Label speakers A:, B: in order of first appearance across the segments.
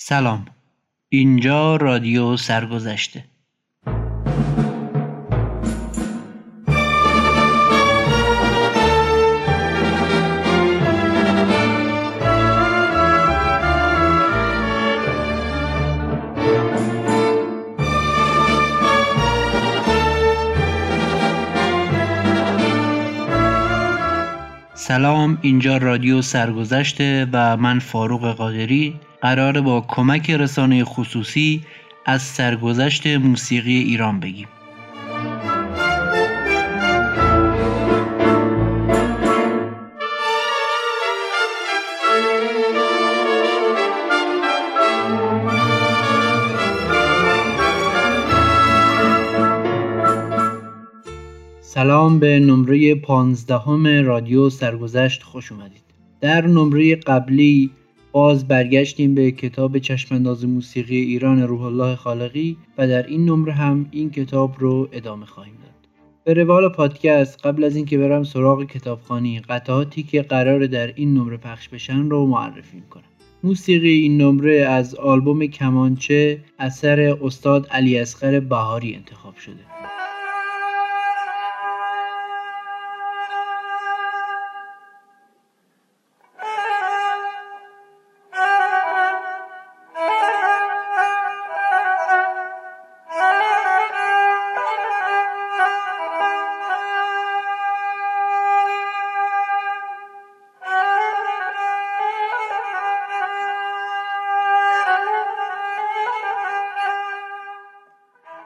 A: سلام. اینجا رادیو سرگذشته. سلام. اینجا رادیو سرگذشته و من فاروق قادری. قرار با کمک رسانه خصوصی از سرگذشت موسیقی ایران بگیم. سلام به نمره پانزدهم رادیو سرگذشت خوش اومدید. در نمره قبلی باز برگشتیم به کتاب چشمانداز موسیقی ایران روح الله خالقی و در این نمره هم این کتاب رو ادامه خواهیم داد. به روال پادکست قبل از اینکه برم سراغ کتابخانی قطعاتی که قرار در این نمره پخش بشن رو معرفی می‌کنم موسیقی این نمره از آلبوم کمانچه اثر استاد علی اصغر بهاری انتخاب شده.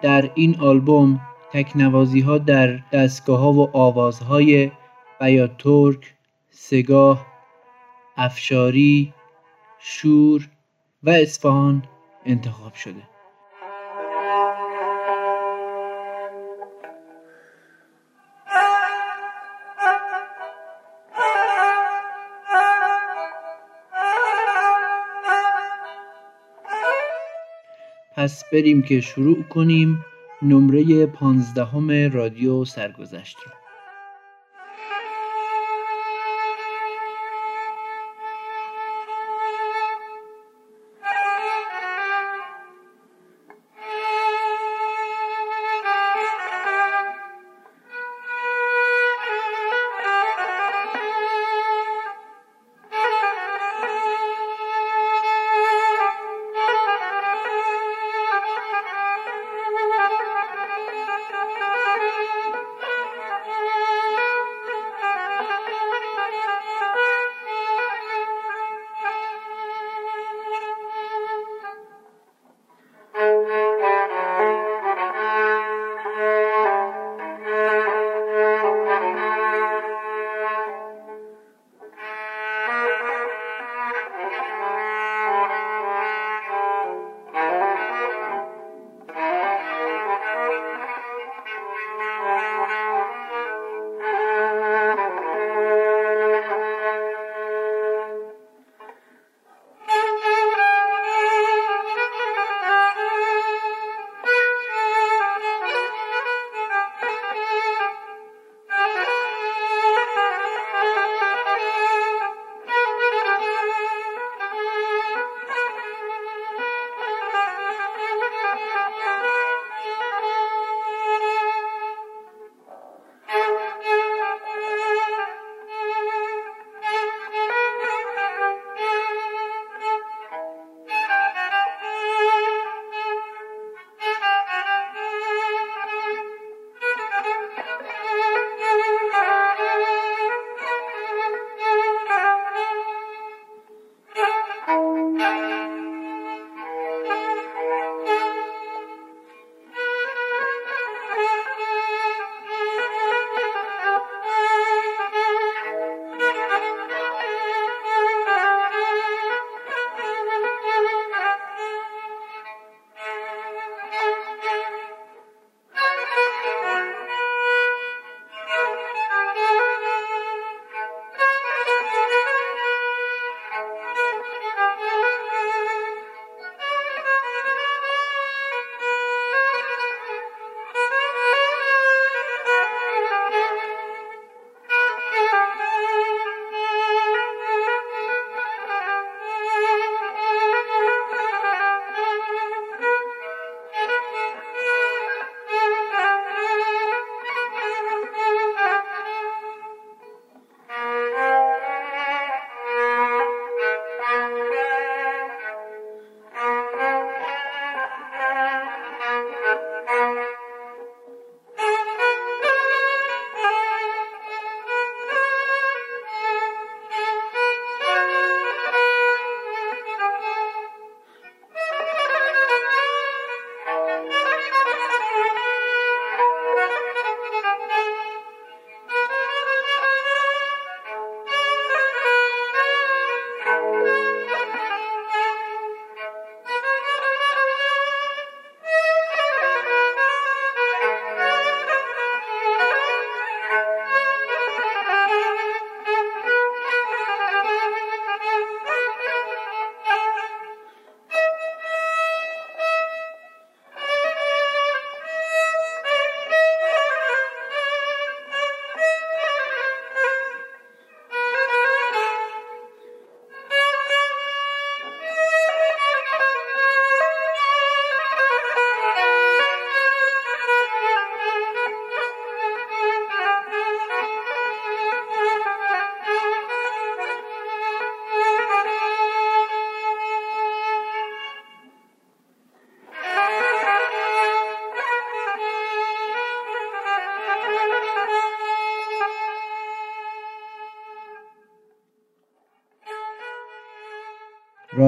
A: در این آلبوم تکنوازی ها در دستگاه ها و آوازهای بیات ترک، سگاه، افشاری، شور و اصفهان انتخاب شده. پس بریم که شروع کنیم نمره پانزدهم رادیو سرگذشت رو.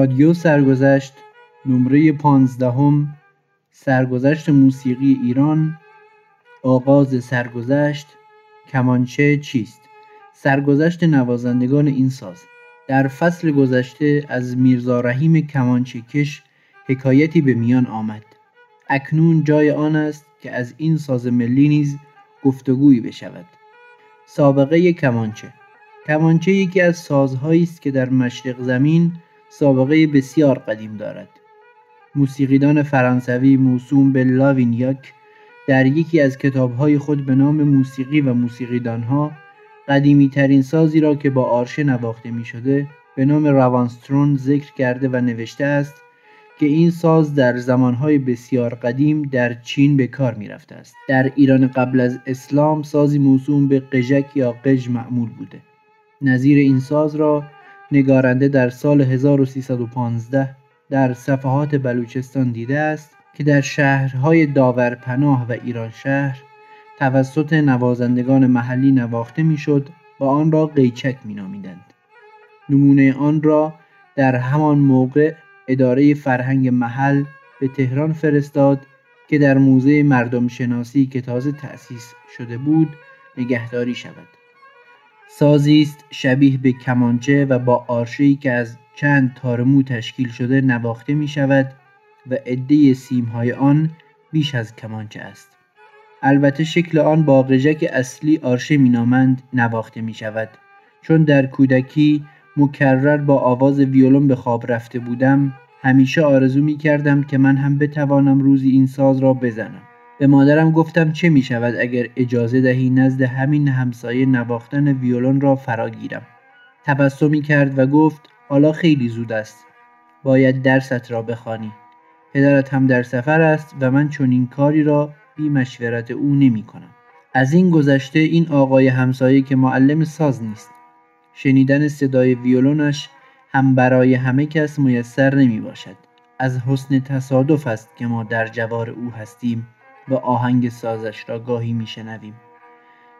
A: رادیو سرگذشت نمره پانزدهم سرگذشت موسیقی ایران آغاز سرگذشت کمانچه چیست؟ سرگذشت نوازندگان این ساز. در فصل گذشته از میرزا رحیم کمانچه کش حکایتی به میان آمد. اکنون جای آن است که از این ساز ملی نیز گفتگویی بشود. سابقه کمانچه. کمانچه یکی از سازهایی است که در مشرق زمین سابقه بسیار قدیم دارد موسیقیدان فرانسوی موسوم به لاوینیاک در یکی از کتابهای خود به نام موسیقی و موسیقیدانها قدیمی ترین سازی را که با آرشه نواخته می شده به نام روانسترون ذکر کرده و نوشته است که این ساز در زمانهای بسیار قدیم در چین به کار می رفته است. در ایران قبل از اسلام سازی موسوم به قژک یا قژ معمول بوده. نظیر این ساز را نگارنده در سال 1315 در صفحات بلوچستان دیده است که در شهرهای داورپناه و ایران شهر توسط نوازندگان محلی نواخته می‌شد و آن را قیچک مینامیدند. نمونه آن را در همان موقع اداره فرهنگ محل به تهران فرستاد که در موزه مردم شناسی که تازه تأسیس شده بود نگهداری شود. سازی است شبیه به کمانچه و با آرشه‌ای که از چند تارمو تشکیل شده نواخته می شود و عده سیمهای آن بیش از کمانچه است. البته شکل آن با قژک اصلی آرشه مینامند نواخته می شود چون در کودکی مکرر با آواز ویولون به خواب رفته بودم همیشه آرزو می کردم که من هم بتوانم روزی این ساز را بزنم. به مادرم گفتم چه می شود اگر اجازه دهی نزد همین همسایه نواختن ویولون را فراگیرم تبسمی کرد و گفت حالا خیلی زود است. باید درست را بخوانی. پدرت هم در سفر است و من چون این کاری را بی مشورت او نمی کنم. از این گذشته این آقای همسایه که معلم ساز نیست. شنیدن صدای ویولونش هم برای همه کس میسر نمی باشد. از حسن تصادف است که ما در جوار او هستیم. و آهنگ سازش را گاهی می شنویم.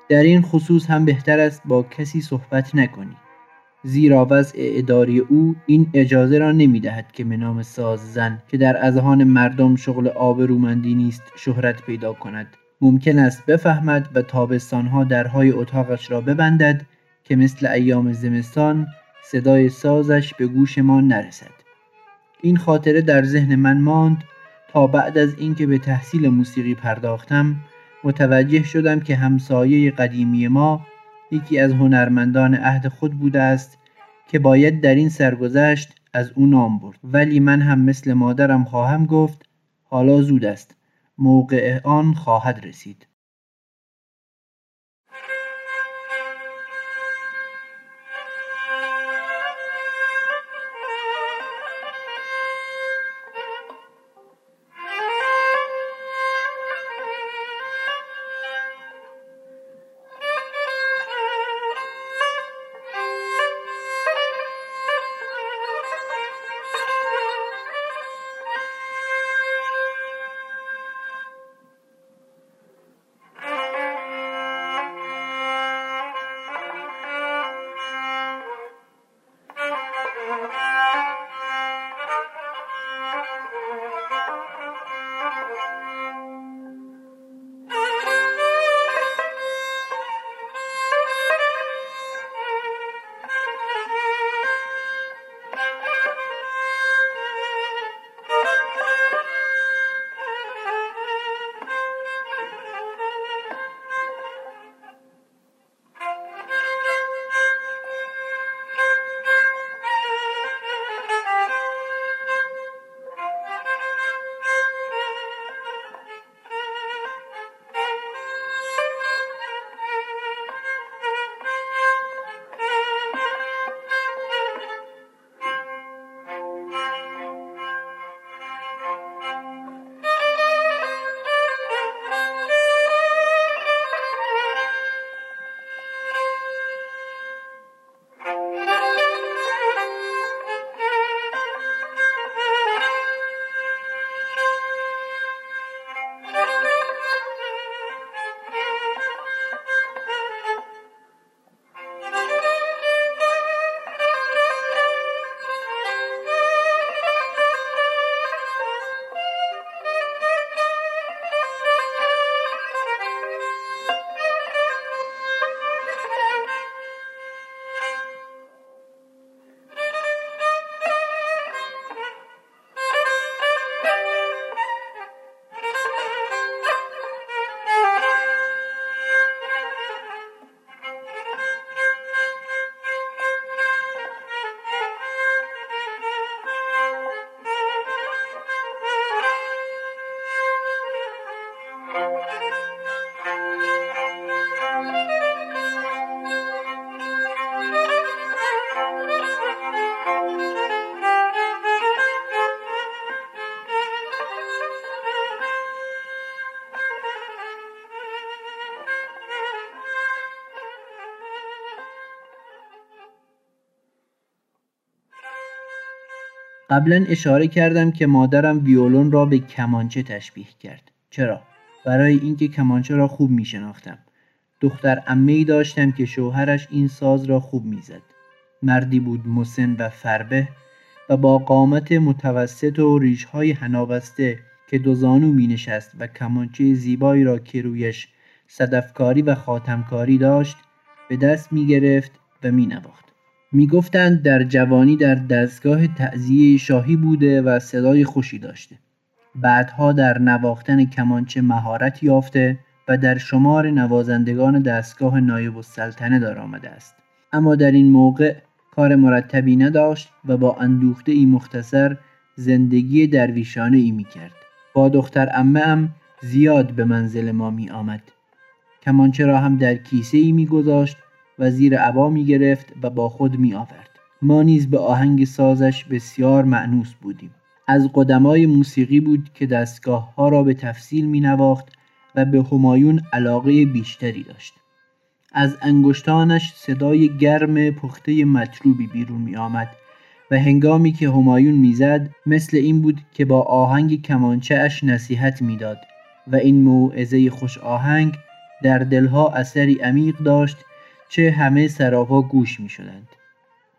A: در این خصوص هم بهتر است با کسی صحبت نکنی. زیرا وضع اداری او این اجازه را نمی دهد که به نام ساز زن که در اذهان مردم شغل آبرومندی نیست شهرت پیدا کند. ممکن است بفهمد و تابستانها درهای اتاقش را ببندد که مثل ایام زمستان صدای سازش به گوش ما نرسد. این خاطره در ذهن من ماند تا بعد از اینکه به تحصیل موسیقی پرداختم متوجه شدم که همسایه قدیمی ما یکی از هنرمندان عهد خود بوده است که باید در این سرگذشت از او نام برد. ولی من هم مثل مادرم خواهم گفت حالا زود است. موقع آن خواهد رسید. قبلا اشاره کردم که مادرم ویولون را به کمانچه تشبیه کرد. چرا؟ برای اینکه کمانچه را خوب می شناختم دختر ای داشتم که شوهرش این ساز را خوب می‌زد. مردی بود مسن و فربه و با قامت متوسط و ریشهای هنابسته که دو زانو می نشست و کمانچه زیبایی را که رویش صدفکاری و خاتمکاری داشت به دست می گرفت و می نواخت. می گفتند در جوانی در دستگاه تعذیه شاهی بوده و صدای خوشی داشته. بعدها در نواختن کمانچه مهارت یافته و در شمار نوازندگان دستگاه نایب السلطنه دار آمده است. اما در این موقع کار مرتبی نداشت و با اندوخته ای مختصر زندگی درویشانه ای می کرد. با دختر امه هم زیاد به منزل ما می آمد. کمانچه را هم در کیسه ای می گذاشت و زیر عبا می گرفت و با خود می آورد. ما نیز به آهنگ سازش بسیار معنوس بودیم. از قدمای موسیقی بود که دستگاه ها را به تفصیل می نواخت و به همایون علاقه بیشتری داشت. از انگشتانش صدای گرم پخته مطلوبی بیرون می آمد و هنگامی که همایون می‌زد مثل این بود که با آهنگ کمانچه اش نصیحت می‌داد و این موعظه خوش آهنگ در دلها اثری عمیق داشت چه همه سراپا گوش می شدند.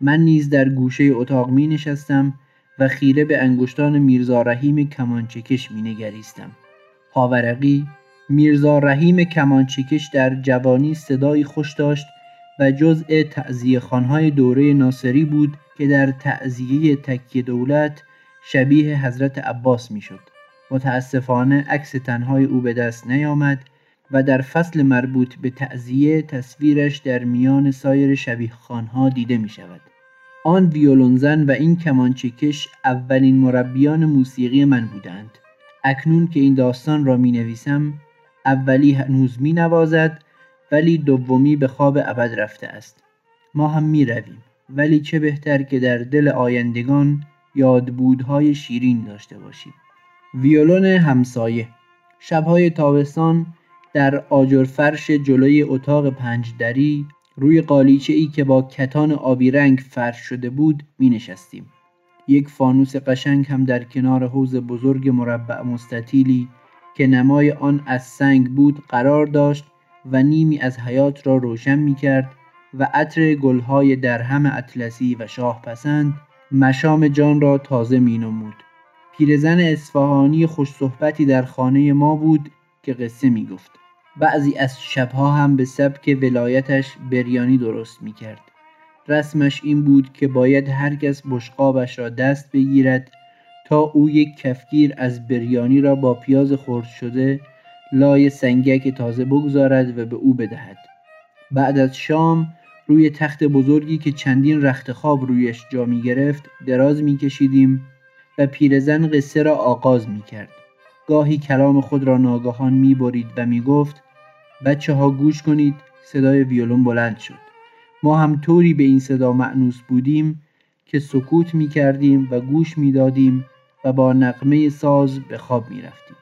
A: من نیز در گوشه اتاق می نشستم و خیره به انگشتان میرزا رحیم کمانچکش می نگریستم. پاورقی میرزا رحیم کمانچکش در جوانی صدایی خوش داشت و جزء تعذیه خانهای دوره ناصری بود که در تعذیه تکیه دولت شبیه حضرت عباس می‌شد. متاسفانه عکس تنهای او به دست نیامد و در فصل مربوط به تعذیه تصویرش در میان سایر شبیه خانها دیده می شود. آن ویولونزن و این کمانچکش اولین مربیان موسیقی من بودند. اکنون که این داستان را می نویسم اولی هنوز می نوازد ولی دومی به خواب ابد رفته است. ما هم می رویم. ولی چه بهتر که در دل آیندگان یادبودهای شیرین داشته باشیم. ویولون همسایه شبهای تابستان در آجر فرش جلوی اتاق پنجدری روی قالیچه ای که با کتان آبی رنگ فرش شده بود می نشستیم. یک فانوس قشنگ هم در کنار حوز بزرگ مربع مستطیلی که نمای آن از سنگ بود قرار داشت و نیمی از حیات را روشن می کرد و عطر گلهای درهم اطلسی و شاه پسند مشام جان را تازه می نمود. پیرزن اصفهانی خوش صحبتی در خانه ما بود که قصه می گفت. بعضی از شبها هم به سبک ولایتش بریانی درست می کرد. رسمش این بود که باید هرکس بشقابش را دست بگیرد تا او یک کفگیر از بریانی را با پیاز خرد شده لای سنگک تازه بگذارد و به او بدهد. بعد از شام روی تخت بزرگی که چندین رخت خواب رویش جا می گرفت دراز می کشیدیم و پیرزن قصه را آغاز می کرد. گاهی کلام خود را ناگهان می برید و می گفت بچه ها گوش کنید صدای ویولون بلند شد. ما هم طوری به این صدا معنوس بودیم که سکوت می کردیم و گوش می دادیم و با نقمه ساز به خواب می رفتیم.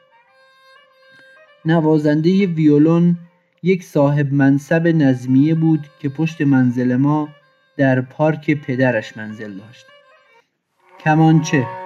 A: نوازنده ویولون یک صاحب منصب نظمیه بود که پشت منزل ما در پارک پدرش منزل داشت کمانچه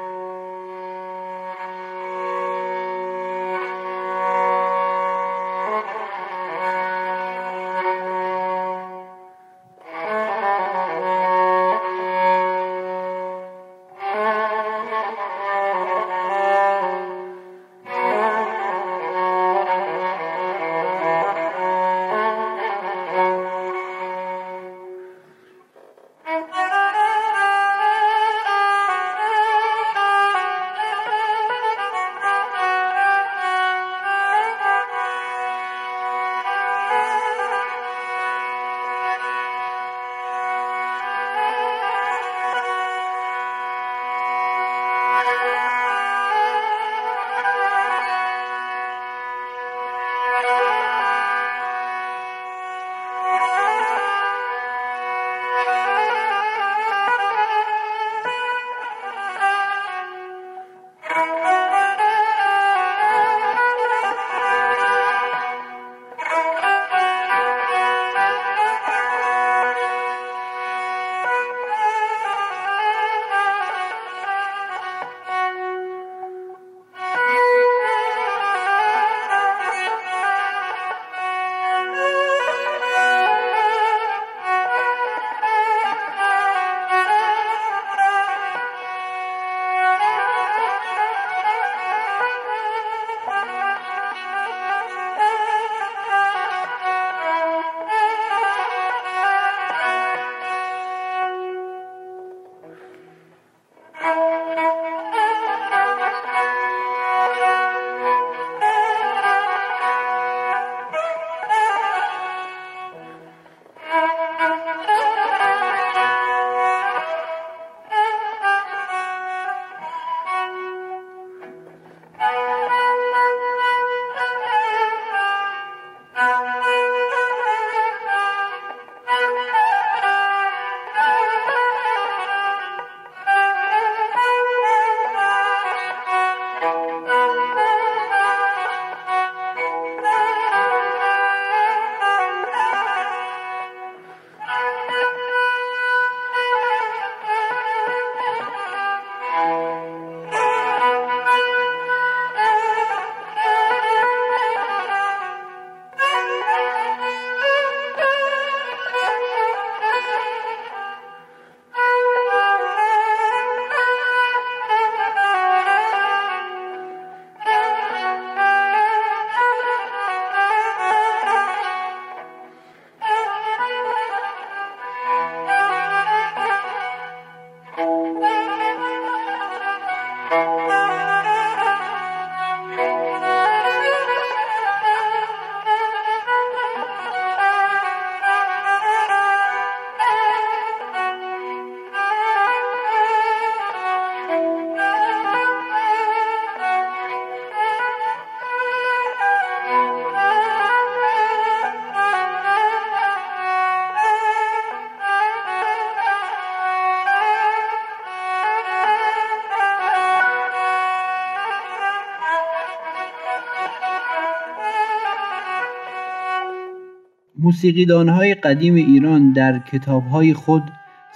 A: موسیقیدانهای قدیم ایران در کتابهای خود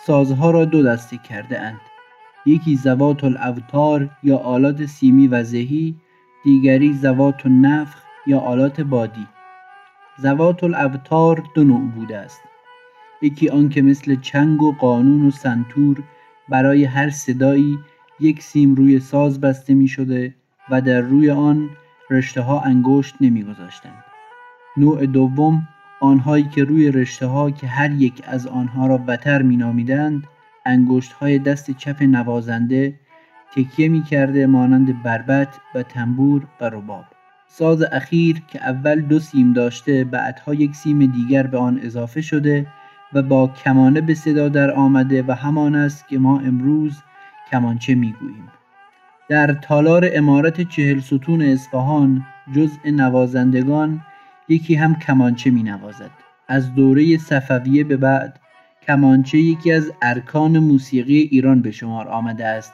A: سازها را دو دسته کرده اند. یکی زوات الاوتار یا آلات سیمی و زهی دیگری زوات النفخ یا آلات بادی زوات الاوتار دو نوع بوده است یکی آنکه مثل چنگ و قانون و سنتور برای هر صدایی یک سیم روی ساز بسته می شده و در روی آن رشته ها انگشت نمی گذاشتند. نوع دوم آنهایی که روی رشته ها که هر یک از آنها را وتر می نامیدند انگشت های دست چپ نوازنده تکیه می کرده مانند بربت و تنبور و رباب. ساز اخیر که اول دو سیم داشته بعدها یک سیم دیگر به آن اضافه شده و با کمانه به صدا در آمده و همان است که ما امروز کمانچه می‌گوییم. در تالار امارت چهل ستون اصفهان جزء نوازندگان یکی هم کمانچه می نوازد. از دوره صفویه به بعد کمانچه یکی از ارکان موسیقی ایران به شمار آمده است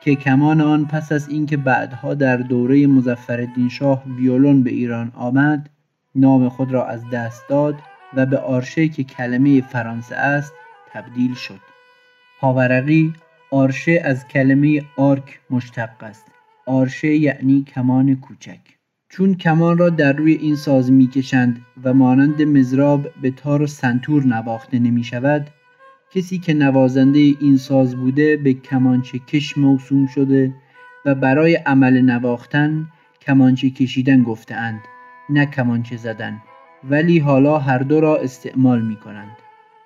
A: که کمان آن پس از اینکه بعدها در دوره مزفردین شاه ویولون به ایران آمد نام خود را از دست داد و به آرشه که کلمه فرانسه است تبدیل شد. پاورقی آرشه از کلمه آرک مشتق است. آرشه یعنی کمان کوچک. چون کمان را در روی این ساز می‌کشند و مانند مزراب به تار و سنتور نواخته نمی شود کسی که نوازنده این ساز بوده به کمانچه کش موسوم شده و برای عمل نواختن کمانچه کشیدن گفتهاند نه کمانچه زدن ولی حالا هر دو را استعمال می کنند.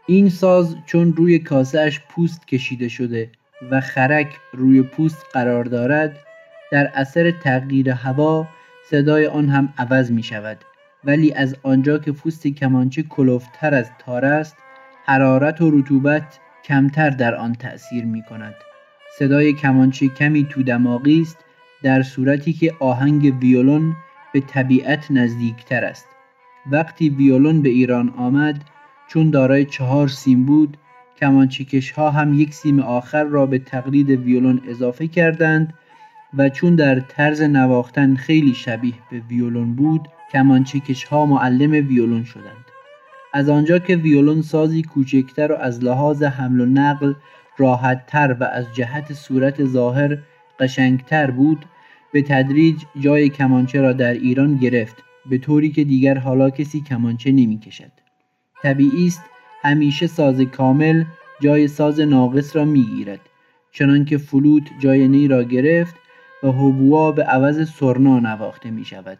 A: این ساز چون روی کاسهش پوست کشیده شده و خرک روی پوست قرار دارد در اثر تغییر هوا صدای آن هم عوض می شود ولی از آنجا که پوست کمانچه کلوفتر از تار است حرارت و رطوبت کمتر در آن تأثیر می کند صدای کمانچه کمی تو دماغی است در صورتی که آهنگ ویولون به طبیعت نزدیکتر است. وقتی ویولون به ایران آمد چون دارای چهار سیم بود کمانچکش ها هم یک سیم آخر را به تقلید ویولون اضافه کردند و چون در طرز نواختن خیلی شبیه به ویولون بود کمانچکش ها معلم ویولون شدند از آنجا که ویولون سازی کوچکتر و از لحاظ حمل و نقل راحتتر و از جهت صورت ظاهر قشنگتر بود به تدریج جای کمانچه را در ایران گرفت به طوری که دیگر حالا کسی کمانچه نمی کشد. طبیعی است همیشه ساز کامل جای ساز ناقص را می گیرد چنانکه فلوت جای نی را گرفت و هوبوا به عوض سرنا نواخته می شود.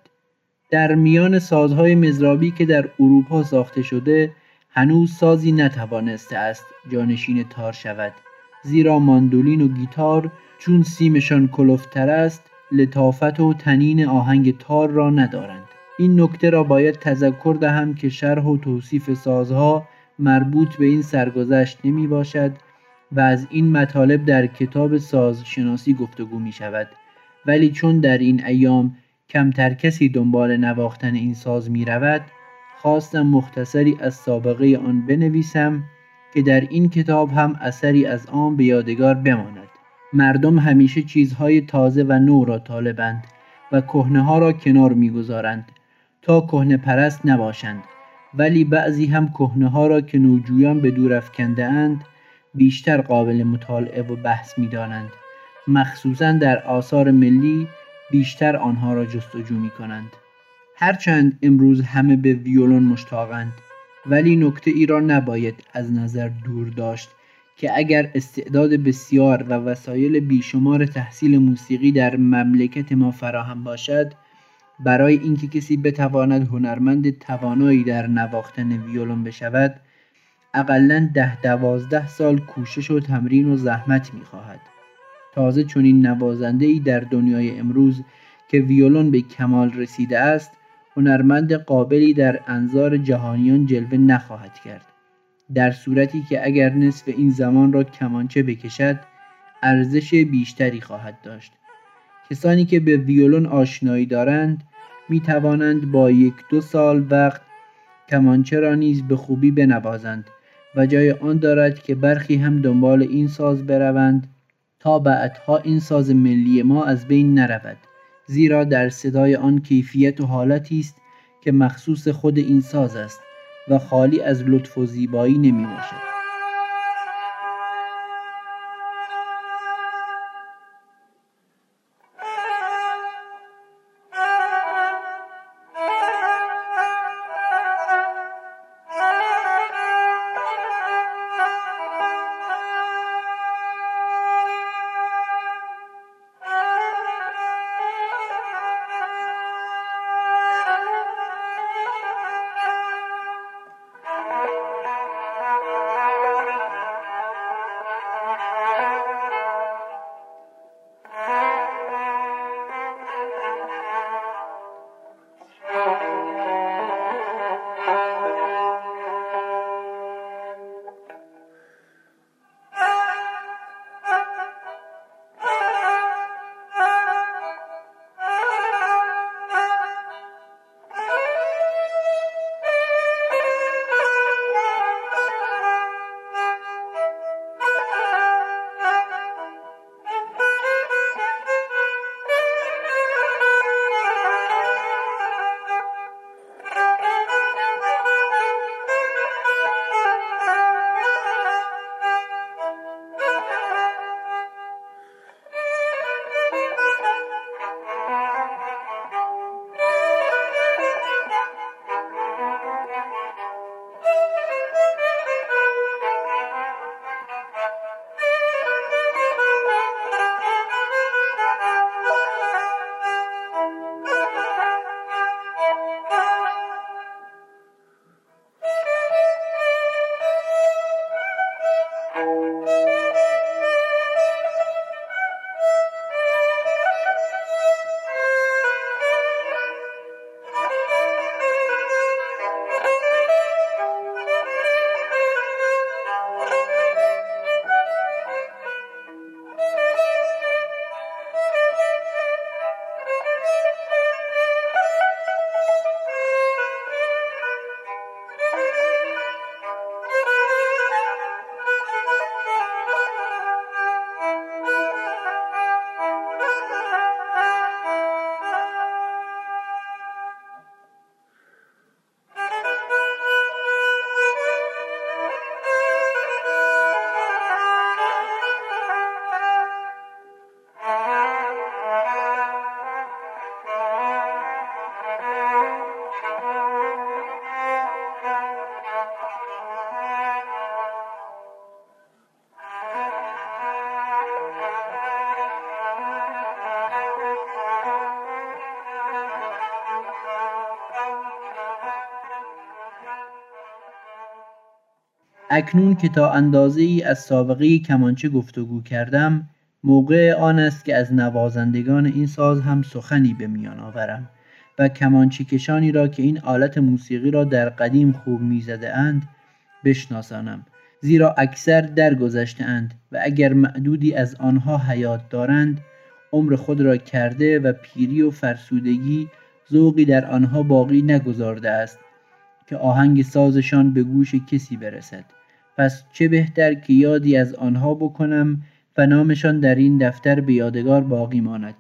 A: در میان سازهای مزرابی که در اروپا ساخته شده هنوز سازی نتوانسته است جانشین تار شود. زیرا ماندولین و گیتار چون سیمشان کلفتر است لطافت و تنین آهنگ تار را ندارند. این نکته را باید تذکر دهم که شرح و توصیف سازها مربوط به این سرگذشت نمی باشد و از این مطالب در کتاب سازشناسی گفتگو می شود ولی چون در این ایام کمتر کسی دنبال نواختن این ساز می رود خواستم مختصری از سابقه آن بنویسم که در این کتاب هم اثری از آن به یادگار بماند مردم همیشه چیزهای تازه و نو را طالبند و کهنه ها را کنار می‌گذارند تا کهنه پرست نباشند ولی بعضی هم کهنه ها را که نوجویان به دور افکنده اند بیشتر قابل مطالعه و بحث می دانند. مخصوصا در آثار ملی بیشتر آنها را جستجو می کنند. هرچند امروز همه به ویولون مشتاقند ولی نکته ای را نباید از نظر دور داشت که اگر استعداد بسیار و وسایل بیشمار تحصیل موسیقی در مملکت ما فراهم باشد برای اینکه کسی بتواند هنرمند توانایی در نواختن ویولون بشود اقلا ده دوازده سال کوشش و تمرین و زحمت می‌خواهد تازه چنین نوازنده ای در دنیای امروز که ویولون به کمال رسیده است هنرمند قابلی در انظار جهانیان جلوه نخواهد کرد. در صورتی که اگر نصف این زمان را کمانچه بکشد ارزش بیشتری خواهد داشت. کسانی که به ویولون آشنایی دارند می توانند با یک دو سال وقت کمانچه را نیز به خوبی بنوازند و جای آن دارد که برخی هم دنبال این ساز بروند تا بعدها این ساز ملی ما از بین نرود زیرا در صدای آن کیفیت و حالتی است که مخصوص خود این ساز است و خالی از لطف و زیبایی نمی باشد. اکنون که تا اندازه ای از سابقه کمانچه گفتگو کردم موقع آن است که از نوازندگان این ساز هم سخنی به میان آورم و کمانچه کشانی را که این آلت موسیقی را در قدیم خوب می‌زده اند بشناسانم. زیرا اکثر درگذشته اند و اگر معدودی از آنها حیات دارند عمر خود را کرده و پیری و فرسودگی ذوقی در آنها باقی نگذارده است که آهنگ سازشان به گوش کسی برسد. پس چه بهتر که یادی از آنها بکنم و نامشان در این دفتر به یادگار باقی ماند.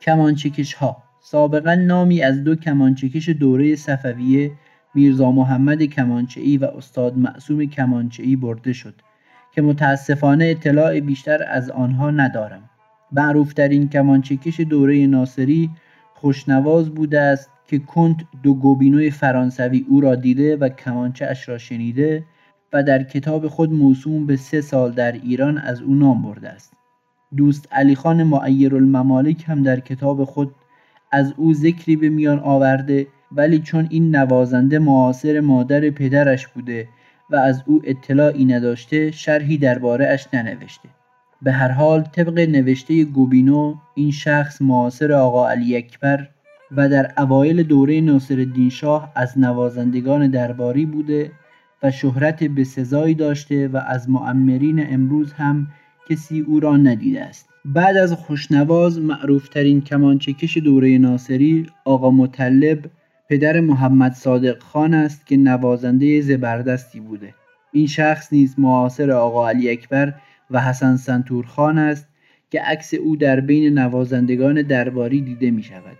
A: کمانچکش ها سابقا نامی از دو کمانچکش دوره صفویه میرزا محمد کمانچه‌ای و استاد معصوم کمانچه‌ای برده شد که متاسفانه اطلاع بیشتر از آنها ندارم. معروفترین کمانچکش دوره ناصری خوشنواز بوده است که کنت دو گوبینوی فرانسوی او را دیده و کمانچه اش را شنیده و در کتاب خود موسوم به سه سال در ایران از او نام برده است. دوست علی خان معیر الممالک هم در کتاب خود از او ذکری به میان آورده ولی چون این نوازنده معاصر مادر پدرش بوده و از او اطلاعی نداشته شرحی درباره اش ننوشته. به هر حال طبق نوشته گوبینو این شخص معاصر آقا علی اکبر و در اوایل دوره ناصرالدین شاه از نوازندگان درباری بوده و شهرت بسزایی داشته و از معمرین امروز هم کسی او را ندیده است. بعد از خوشنواز معروفترین کمانچکش دوره ناصری آقا مطلب پدر محمد صادق خان است که نوازنده زبردستی بوده. این شخص نیز معاصر آقا علی اکبر و حسن سنتور خان است که عکس او در بین نوازندگان درباری دیده می شود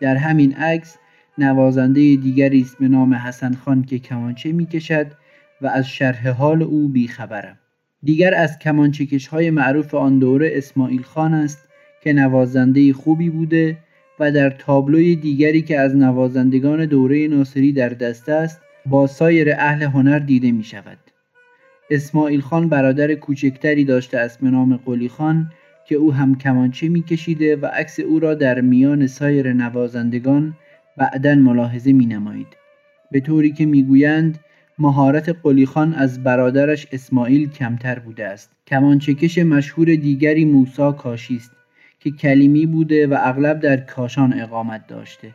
A: در همین عکس نوازنده دیگری است به نام حسن خان که کمانچه می کشد و از شرح حال او بیخبرم دیگر از کمانچکش های معروف آن دوره اسماعیل خان است که نوازنده خوبی بوده و در تابلوی دیگری که از نوازندگان دوره ناصری در دست است با سایر اهل هنر دیده می شود. اسماعیل خان برادر کوچکتری داشته است به نام قلی خان که او هم کمانچه می کشیده و عکس او را در میان سایر نوازندگان بعدا ملاحظه می نمایید. به طوری که می گویند مهارت قلیخان از برادرش اسماعیل کمتر بوده است. کمانچکش مشهور دیگری موسا کاشی است که کلیمی بوده و اغلب در کاشان اقامت داشته.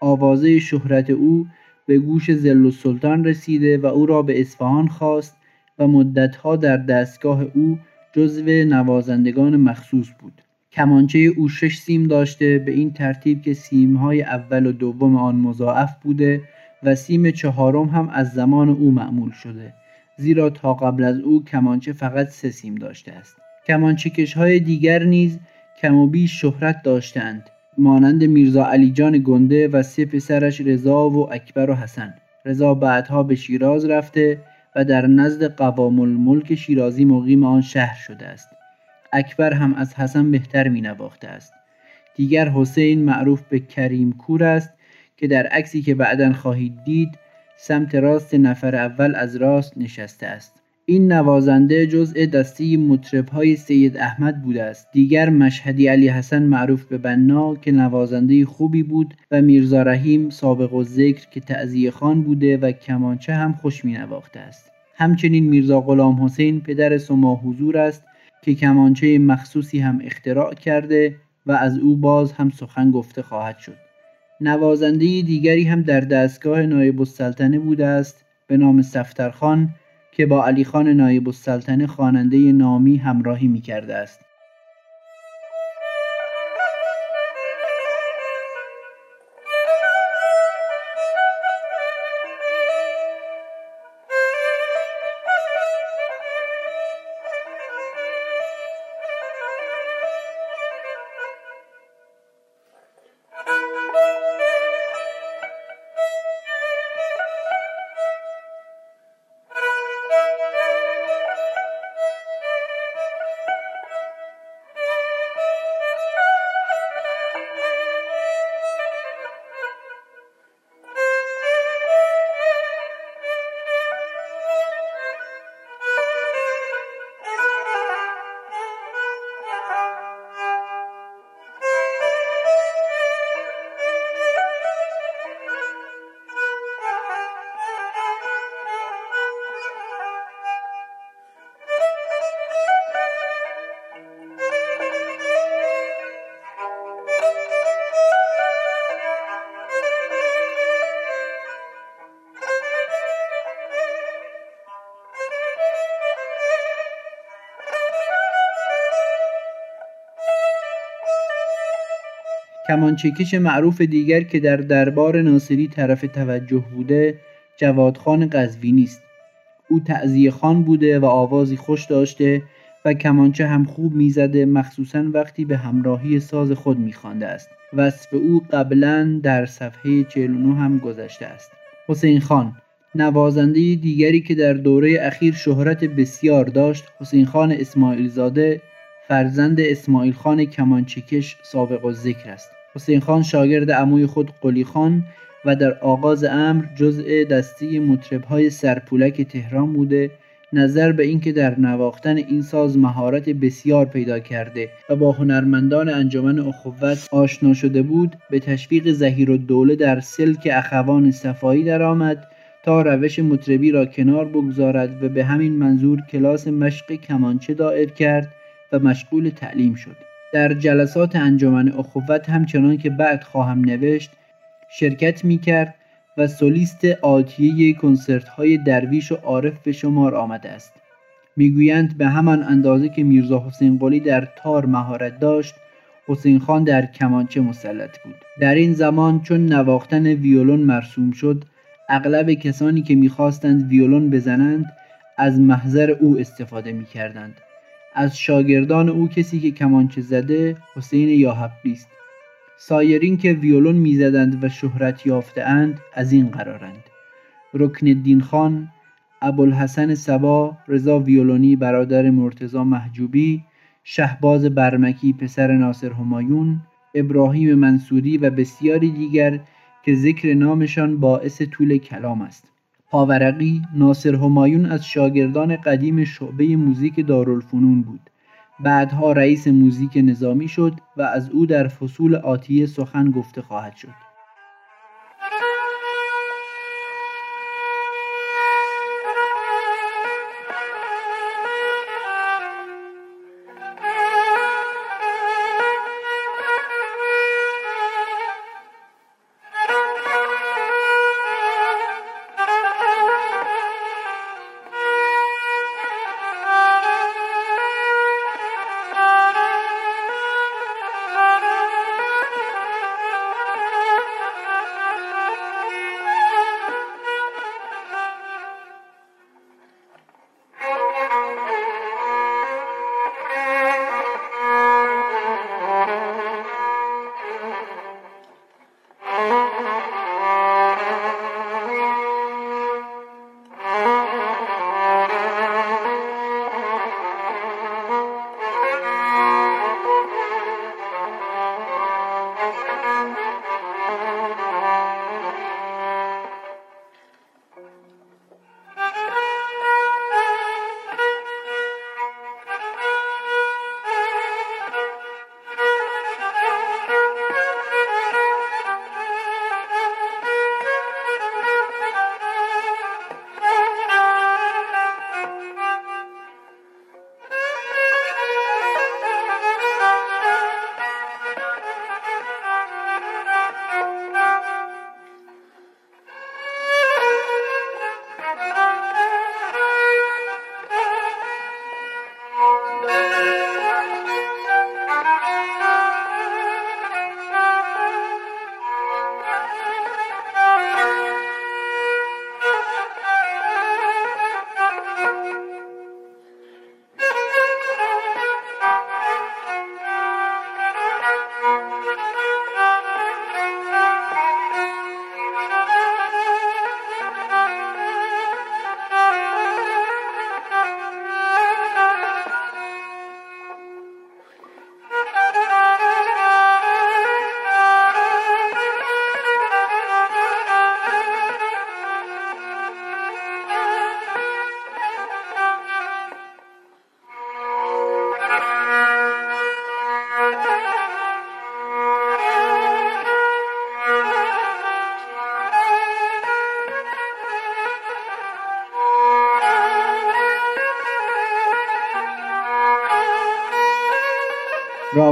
A: آوازه شهرت او به گوش زل سلطان رسیده و او را به اصفهان خواست و مدتها در دستگاه او جزو نوازندگان مخصوص بود. کمانچه او شش سیم داشته به این ترتیب که سیمهای اول و دوم آن مضاعف بوده و سیم چهارم هم از زمان او معمول شده زیرا تا قبل از او کمانچه فقط سه سیم داشته است. کمانچکش های دیگر نیز کم و بیش شهرت داشتند مانند میرزا علی جان گنده و سه پسرش رضا و اکبر و حسن. رضا بعدها به شیراز رفته و در نزد قوام الملک شیرازی مقیم آن شهر شده است. اکبر هم از حسن بهتر می نواخته است. دیگر حسین معروف به کریم کور است که در عکسی که بعدا خواهید دید سمت راست نفر اول از راست نشسته است. این نوازنده جزء دسته مطرب های سید احمد بوده است. دیگر مشهدی علی حسن معروف به بنا که نوازنده خوبی بود و میرزا رحیم سابق و ذکر که تعذیه خان بوده و کمانچه هم خوش می نواخته است. همچنین میرزا غلام حسین پدر سما حضور است که کمانچه مخصوصی هم اختراع کرده و از او باز هم سخن گفته خواهد شد. نوازنده دیگری هم در دستگاه نایب السلطنه بوده است به نام سفترخان که با علی خان نایب السلطنه خواننده نامی همراهی می کرده است. کمانچکش معروف دیگر که در دربار ناصری طرف توجه بوده جوادخان قزوینی است او تعذیه خان بوده و آوازی خوش داشته و کمانچه هم خوب می‌زده مخصوصا وقتی به همراهی ساز خود میخوانده است. وصف او قبلا در صفحه 49 هم گذشته است. حسین خان نوازنده دیگری که در دوره اخیر شهرت بسیار داشت حسین خان اسماعیل زاده فرزند اسماعیل خان کمانچکش سابق و ذکر است. حسین خان شاگرد عموی خود قلی خان و در آغاز امر جزء دستی مطربهای سرپولک تهران بوده نظر به اینکه در نواختن این ساز مهارت بسیار پیدا کرده و با هنرمندان انجمن اخوت آشنا شده بود به تشویق زهیر دوله در سلک اخوان صفایی درآمد تا روش مطربی را کنار بگذارد و به همین منظور کلاس مشق کمانچه دائر کرد و مشغول تعلیم شد. در جلسات انجمن اخوت همچنان که بعد خواهم نوشت شرکت می کرد و سولیست آتیه کنسرت های درویش و عارف به شمار آمده است. می‌گویند به همان اندازه که میرزا حسین قلی در تار مهارت داشت حسین خان در کمانچه مسلط بود. در این زمان چون نواختن ویولون مرسوم شد اغلب کسانی که می‌خواستند ویولون بزنند از محضر او استفاده می‌کردند. از شاگردان او کسی که کمانچه زده حسین یاحبی است. سایرین که ویولون می‌زدند و شهرت یافتهاند از این قرارند. رکن الدین خان ابوالحسن سبا رضا ویولونی برادر مرتزا محجوبی شهباز برمکی پسر ناصر همایون ابراهیم منصوری و بسیاری دیگر که ذکر نامشان باعث طول کلام است. پاورقی ناصر همایون از شاگردان قدیم شعبه موزیک دارالفنون بود. بعدها رئیس موزیک نظامی شد و از او در فصول آتیه سخن گفته خواهد شد.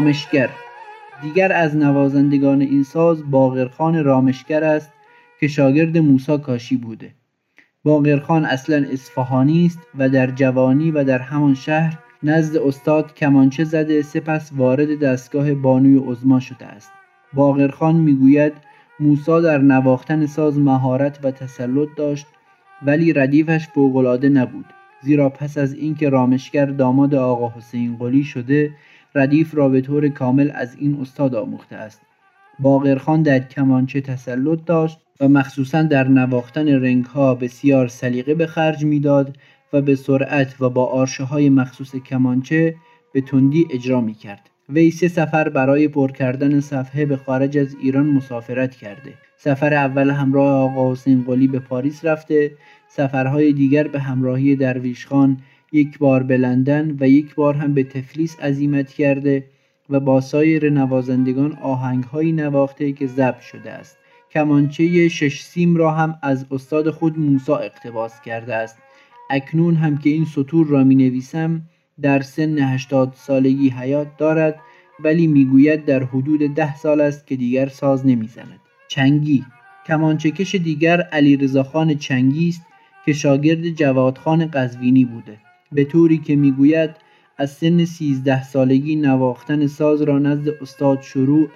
A: رامشگر. دیگر از نوازندگان این ساز باقرخان رامشگر است که شاگرد موسا کاشی بوده. باقرخان اصلا اصفهانی است و در جوانی و در همان شهر نزد استاد کمانچه زده سپس وارد دستگاه بانوی عزما شده است. باقرخان می‌گوید موسا در نواختن ساز مهارت و تسلط داشت ولی ردیفش فوقالعاده نبود. زیرا پس از اینکه رامشگر داماد آقا حسین قلی شده ردیف را به طور کامل از این استاد آموخته است باقرخان در کمانچه تسلط داشت و مخصوصا در نواختن رنگ ها بسیار سلیقه به خرج می‌داد و به سرعت و با آرشه های مخصوص کمانچه به تندی اجرا می کرد. وی سه سفر برای پر کردن صفحه به خارج از ایران مسافرت کرده. سفر اول همراه آقا حسین قلی به پاریس رفته، سفرهای دیگر به همراهی درویش خان یک بار به لندن و یک بار هم به تفلیس عزیمت کرده و با سایر نوازندگان آهنگهایی نواخته که ضبط شده است. کمانچه شش سیم را هم از استاد خود موسا اقتباس کرده است. اکنون هم که این سطور را می نویسم در سن 80 سالگی حیات دارد ولی می‌گوید در حدود ده سال است که دیگر ساز نمی‌زند. چنگی کمانچکش دیگر علی رضاخان چنگی است که شاگرد جوادخان قزوینی بوده. به طوری که می‌گوید از سن 13 سالگی نواختن ساز را نزد استاد شروع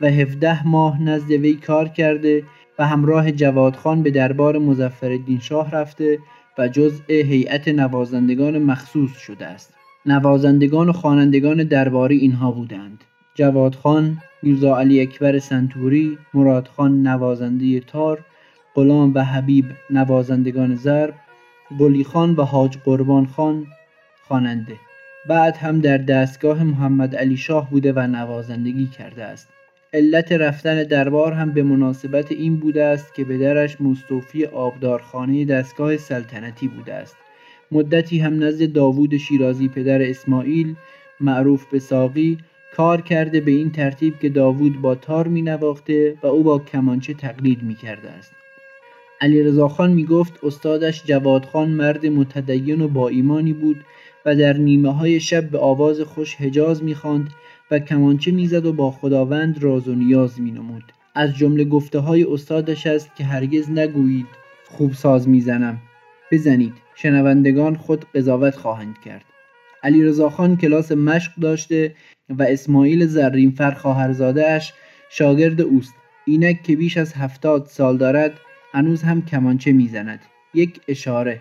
A: و 17 ماه نزد وی کار کرده و همراه جوادخان به دربار مزفردین شاه رفته و جزء هیئت نوازندگان مخصوص شده است. نوازندگان و خوانندگان درباری اینها بودند. جواد خان، میرزا علی اکبر سنتوری، مراد خان نوازنده تار، غلام و حبیب نوازندگان ضرب، گلی خان و حاج قربان خان خواننده. بعد هم در دستگاه محمد علی شاه بوده و نوازندگی کرده است. علت رفتن دربار هم به مناسبت این بوده است که به درش مستوفی آبدارخانه دستگاه سلطنتی بوده است. مدتی هم نزد داوود شیرازی پدر اسماعیل معروف به ساقی کار کرده به این ترتیب که داوود با تار می نواخته و او با کمانچه تقلید می کرده است علی خان می گفت استادش جوادخان مرد متدین و با ایمانی بود و در نیمه های شب به آواز خوش حجاز می خاند و کمانچه می‌زد و با خداوند راز و نیاز می نمود. از جمله گفته های استادش است که هرگز نگویید خوب ساز می‌زنم. بزنید شنوندگان خود قضاوت خواهند کرد. علی خان کلاس مشق داشته و اسماعیل زرینفر خواهرزادهاش شاگرد اوست. اینک که بیش از هفتاد سال دارد هنوز هم کمانچه می‌زند. یک اشاره.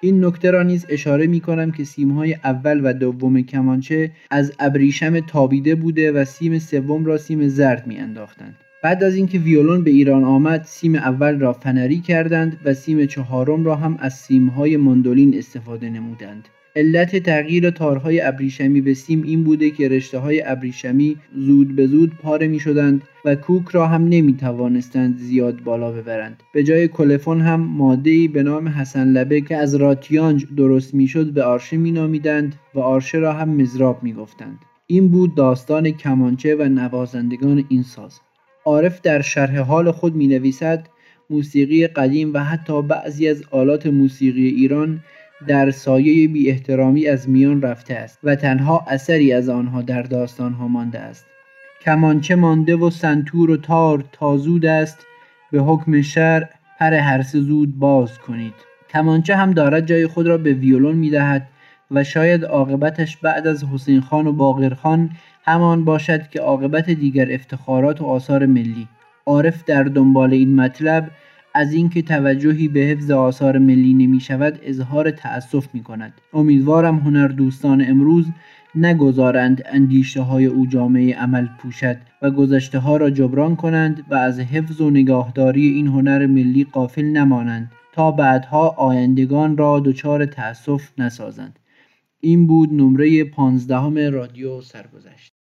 A: این نکته را نیز اشاره می کنم که سیمهای اول و دوم کمانچه از ابریشم تابیده بوده و سیم سوم را سیم زرد می انداختند. بعد از اینکه ویولون به ایران آمد سیم اول را فنری کردند و سیم چهارم را هم از سیمهای ماندولین استفاده نمودند. علت تغییر تارهای ابریشمی به سیم این بوده که رشته های ابریشمی زود به زود پاره می شدند و کوک را هم نمی توانستند زیاد بالا ببرند به جای کلفون هم ماده به نام حسن لبه که از راتیانج درست می شد به آرشه می نامیدند و آرشه را هم مزراب می گفتند. این بود داستان کمانچه و نوازندگان این ساز عارف در شرح حال خود می نویسد موسیقی قدیم و حتی بعضی از آلات موسیقی ایران در سایه بی احترامی از میان رفته است و تنها اثری از آنها در داستانها مانده است. کمانچه مانده و سنتور و تار تازود است. به حکم شرع پر هر زود باز کنید. کمانچه هم دارد جای خود را به ویولون می‌دهد و شاید عاقبتش بعد از حسین خان و باقر خان همان باشد که عاقبت دیگر افتخارات و آثار ملی. عارف در دنبال این مطلب از اینکه توجهی به حفظ آثار ملی نمی شود اظهار تأسف می کند امیدوارم هنر دوستان امروز نگذارند اندیشه های او جامعه عمل پوشد و گذشته ها را جبران کنند و از حفظ و نگاهداری این هنر ملی قافل نمانند تا بعدها آیندگان را دچار تأسف نسازند. این بود نمره پانزدهم رادیو سرگذشت.